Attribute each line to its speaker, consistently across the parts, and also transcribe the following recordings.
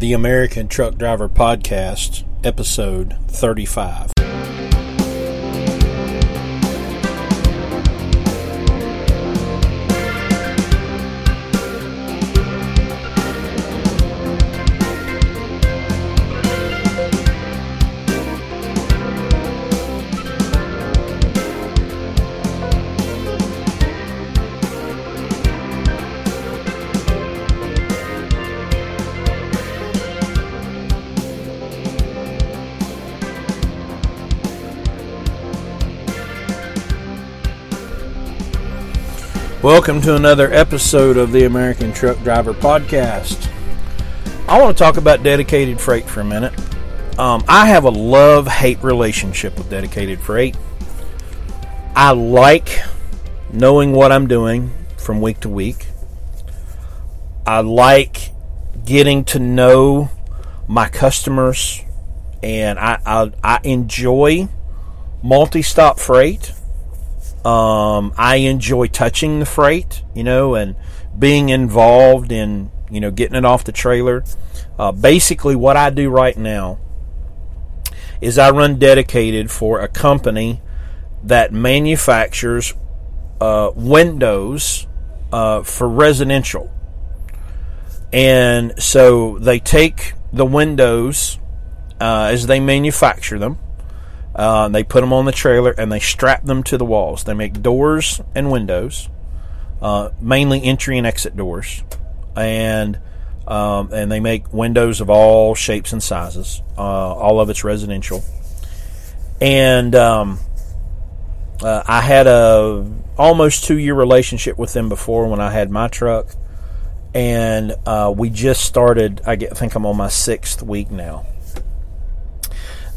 Speaker 1: the American Truck Driver Podcast, episode 35. Welcome to another episode of the American Truck Driver Podcast. I want to talk about dedicated freight for a minute. Um, I have a love hate relationship with dedicated freight. I like knowing what I'm doing from week to week. I like getting to know my customers, and I, I, I enjoy multi stop freight. Um, I enjoy touching the freight, you know, and being involved in, you know, getting it off the trailer. Uh, basically, what I do right now is I run dedicated for a company that manufactures uh, windows uh, for residential. And so they take the windows uh, as they manufacture them uh, they put them on the trailer and they strap them to the walls. They make doors and windows, uh, mainly entry and exit doors, and um, and they make windows of all shapes and sizes. Uh, all of it's residential, and um, uh, I had a almost two year relationship with them before when I had my truck, and uh, we just started. I, get, I think I'm on my sixth week now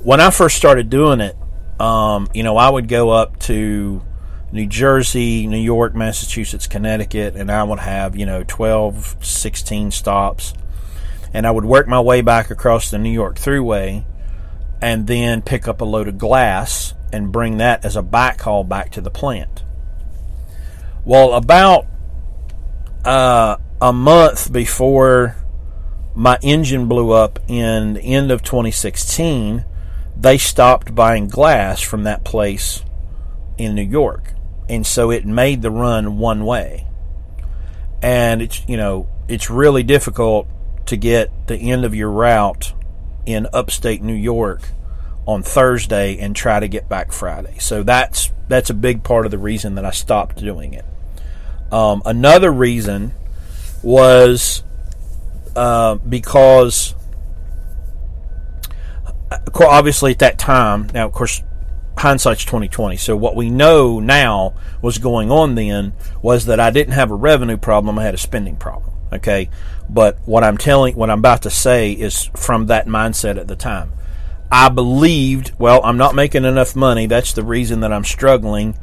Speaker 1: when I first started doing it, um, you know, I would go up to New Jersey, New York, Massachusetts, Connecticut, and I would have, you know, 12, 16 stops. And I would work my way back across the New York Thruway and then pick up a load of glass and bring that as a backhaul back to the plant. Well, about uh, a month before my engine blew up in the end of 2016, they stopped buying glass from that place in New York. And so it made the run one way. And it's, you know, it's really difficult to get the end of your route in upstate New York on Thursday and try to get back Friday. So that's that's a big part of the reason that I stopped doing it. Um, another reason was uh, because obviously at that time, now of course, hindsight's twenty twenty. So what we know now was going on then was that I didn't have a revenue problem; I had a spending problem. Okay, but what I'm telling, what I'm about to say, is from that mindset at the time. I believed, well, I'm not making enough money. That's the reason that I'm struggling.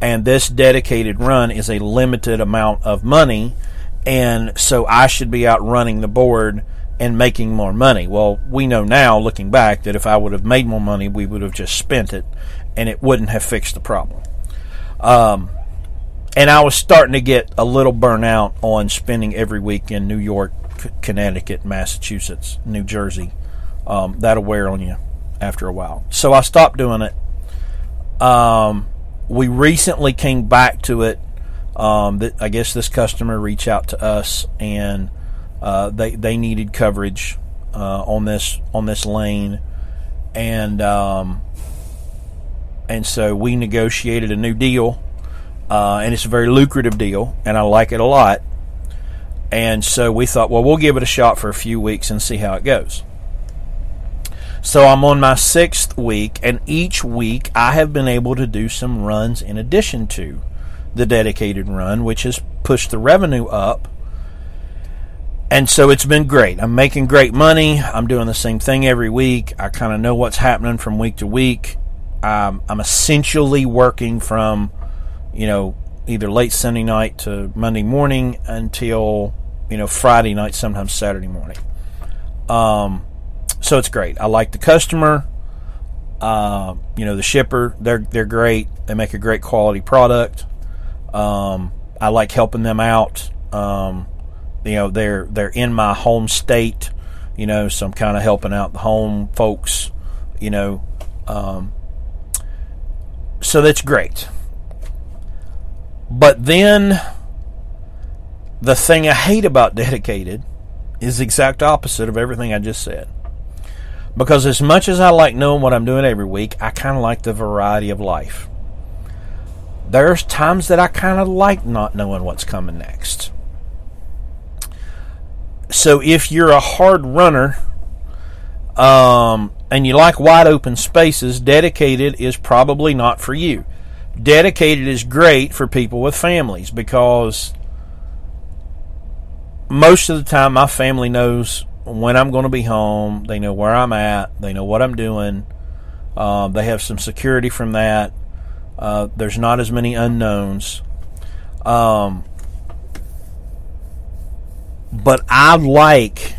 Speaker 1: And this dedicated run is a limited amount of money. And so I should be out running the board and making more money. Well, we know now, looking back, that if I would have made more money, we would have just spent it, and it wouldn't have fixed the problem. Um, and I was starting to get a little burnout on spending every week in New York, Connecticut, Massachusetts, New Jersey. Um, that'll wear on you after a while. So I stopped doing it. Um, we recently came back to it. Um, I guess this customer reached out to us and uh, they they needed coverage uh, on this on this lane, and um, and so we negotiated a new deal, uh, and it's a very lucrative deal, and I like it a lot. And so we thought, well, we'll give it a shot for a few weeks and see how it goes. So I'm on my sixth week, and each week I have been able to do some runs in addition to the dedicated run, which has pushed the revenue up and so it's been great. I'm making great money. I'm doing the same thing every week. I kind of know what's happening from week to week. Um, I'm essentially working from, you know, either late Sunday night to Monday morning until, you know, Friday night, sometimes Saturday morning. Um, so it's great. I like the customer. Uh, you know, the shipper, they're, they're great. They make a great quality product. Um, I like helping them out. Um, you know they're they're in my home state you know, so I'm kind of helping out the home folks, you know. Um, so that's great. But then the thing I hate about dedicated is the exact opposite of everything I just said. Because as much as I like knowing what I'm doing every week, I kind of like the variety of life. There's times that I kind of like not knowing what's coming next. So if you're a hard runner um, and you like wide open spaces, dedicated is probably not for you. Dedicated is great for people with families because most of the time my family knows when I'm going to be home. They know where I'm at. They know what I'm doing. Uh, they have some security from that. Uh, there's not as many unknowns. Um, but I like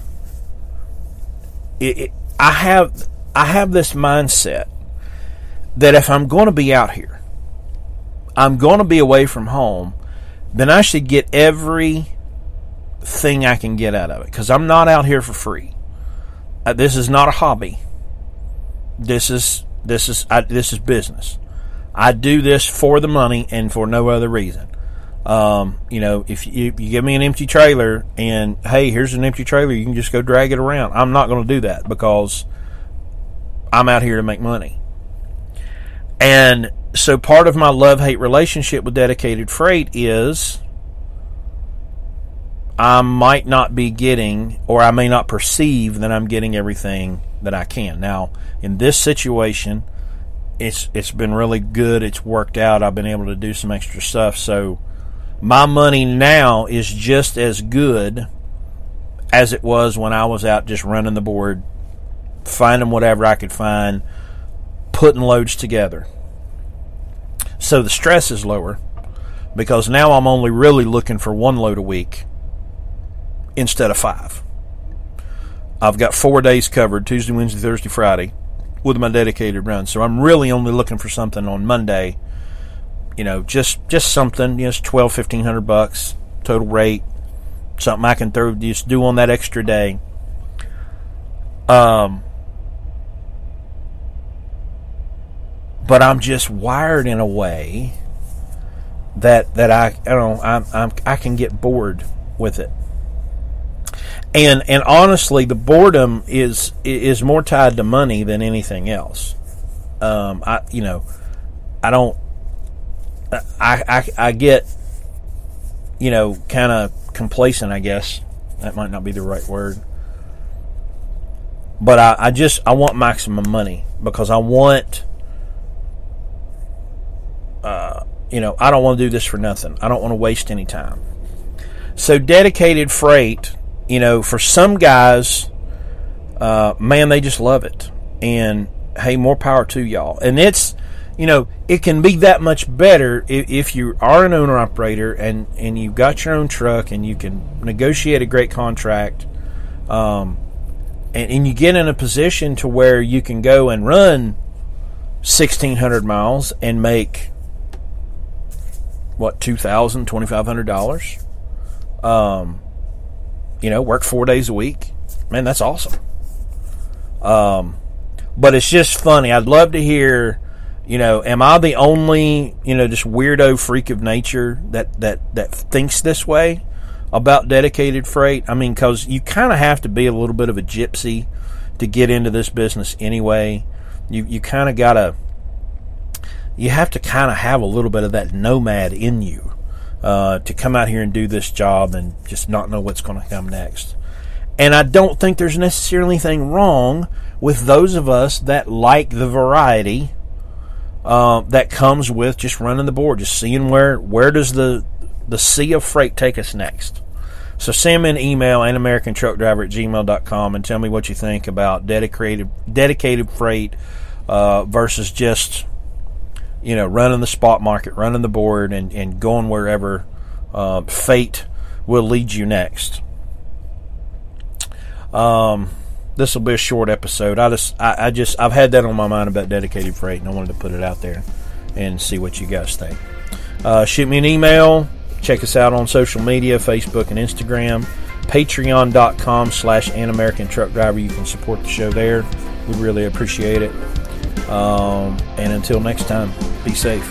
Speaker 1: it, it, I have I have this mindset that if I'm going to be out here, I'm going to be away from home, then I should get every thing I can get out of it because I'm not out here for free. Uh, this is not a hobby. This is this is I, this is business. I do this for the money and for no other reason. Um, you know, if you, you, give me an empty trailer and hey, here's an empty trailer, you can just go drag it around. I'm not going to do that because I'm out here to make money. And so part of my love hate relationship with dedicated freight is I might not be getting, or I may not perceive that I'm getting everything that I can. Now, in this situation, it's it's been really good. It's worked out. I've been able to do some extra stuff. So my money now is just as good as it was when I was out just running the board, finding whatever I could find, putting loads together. So the stress is lower because now I'm only really looking for one load a week instead of five. I've got four days covered Tuesday, Wednesday, Thursday, Friday with my dedicated run. So I'm really only looking for something on Monday. You know, just just something, you know, it's 12, 1500 bucks total rate. Something I can throw just do on that extra day. Um but I'm just wired in a way that that I, I don't I'm, I'm I can get bored with it and and honestly, the boredom is is more tied to money than anything else. Um, I you know, I don't. I I, I get, you know, kind of complacent. I guess that might not be the right word. But I, I just I want maximum money because I want. Uh, you know, I don't want to do this for nothing. I don't want to waste any time. So dedicated freight you know, for some guys, uh, man, they just love it. And hey, more power to y'all. And it's, you know, it can be that much better if, if you are an owner operator and, and you've got your own truck and you can negotiate a great contract. Um, and, and you get in a position to where you can go and run 1600 miles and make what, $2,000, $2,500? Um, you know, work four days a week. Man, that's awesome. Um, but it's just funny. I'd love to hear, you know, am I the only, you know, just weirdo freak of nature that that that thinks this way about dedicated freight? I mean, because you kind of have to be a little bit of a gypsy to get into this business anyway. You you kind of gotta, you have to kind of have a little bit of that nomad in you uh, to come out here and do this job and just not know what's going to come next. And I don't think there's necessarily anything wrong with those of us that like the variety uh, that comes with just running the board, just seeing where where does the the sea of freight take us next. So send me an email, an American truck driver at gmail.com and tell me what you think about dedicated dedicated freight uh, versus just you know, running the spot market, running the board, and, and going wherever uh, fate will lead you next. Um, this will be a short episode. I just, I, I, just, I've had that on my mind about dedicated freight, and I wanted to put it out there and see what you guys think. Uh, shoot me an email. Check us out on social media, Facebook and Instagram. patreon.com slash an American truck driver. You can support the show there. We really appreciate it. Um, and until next time, be safe.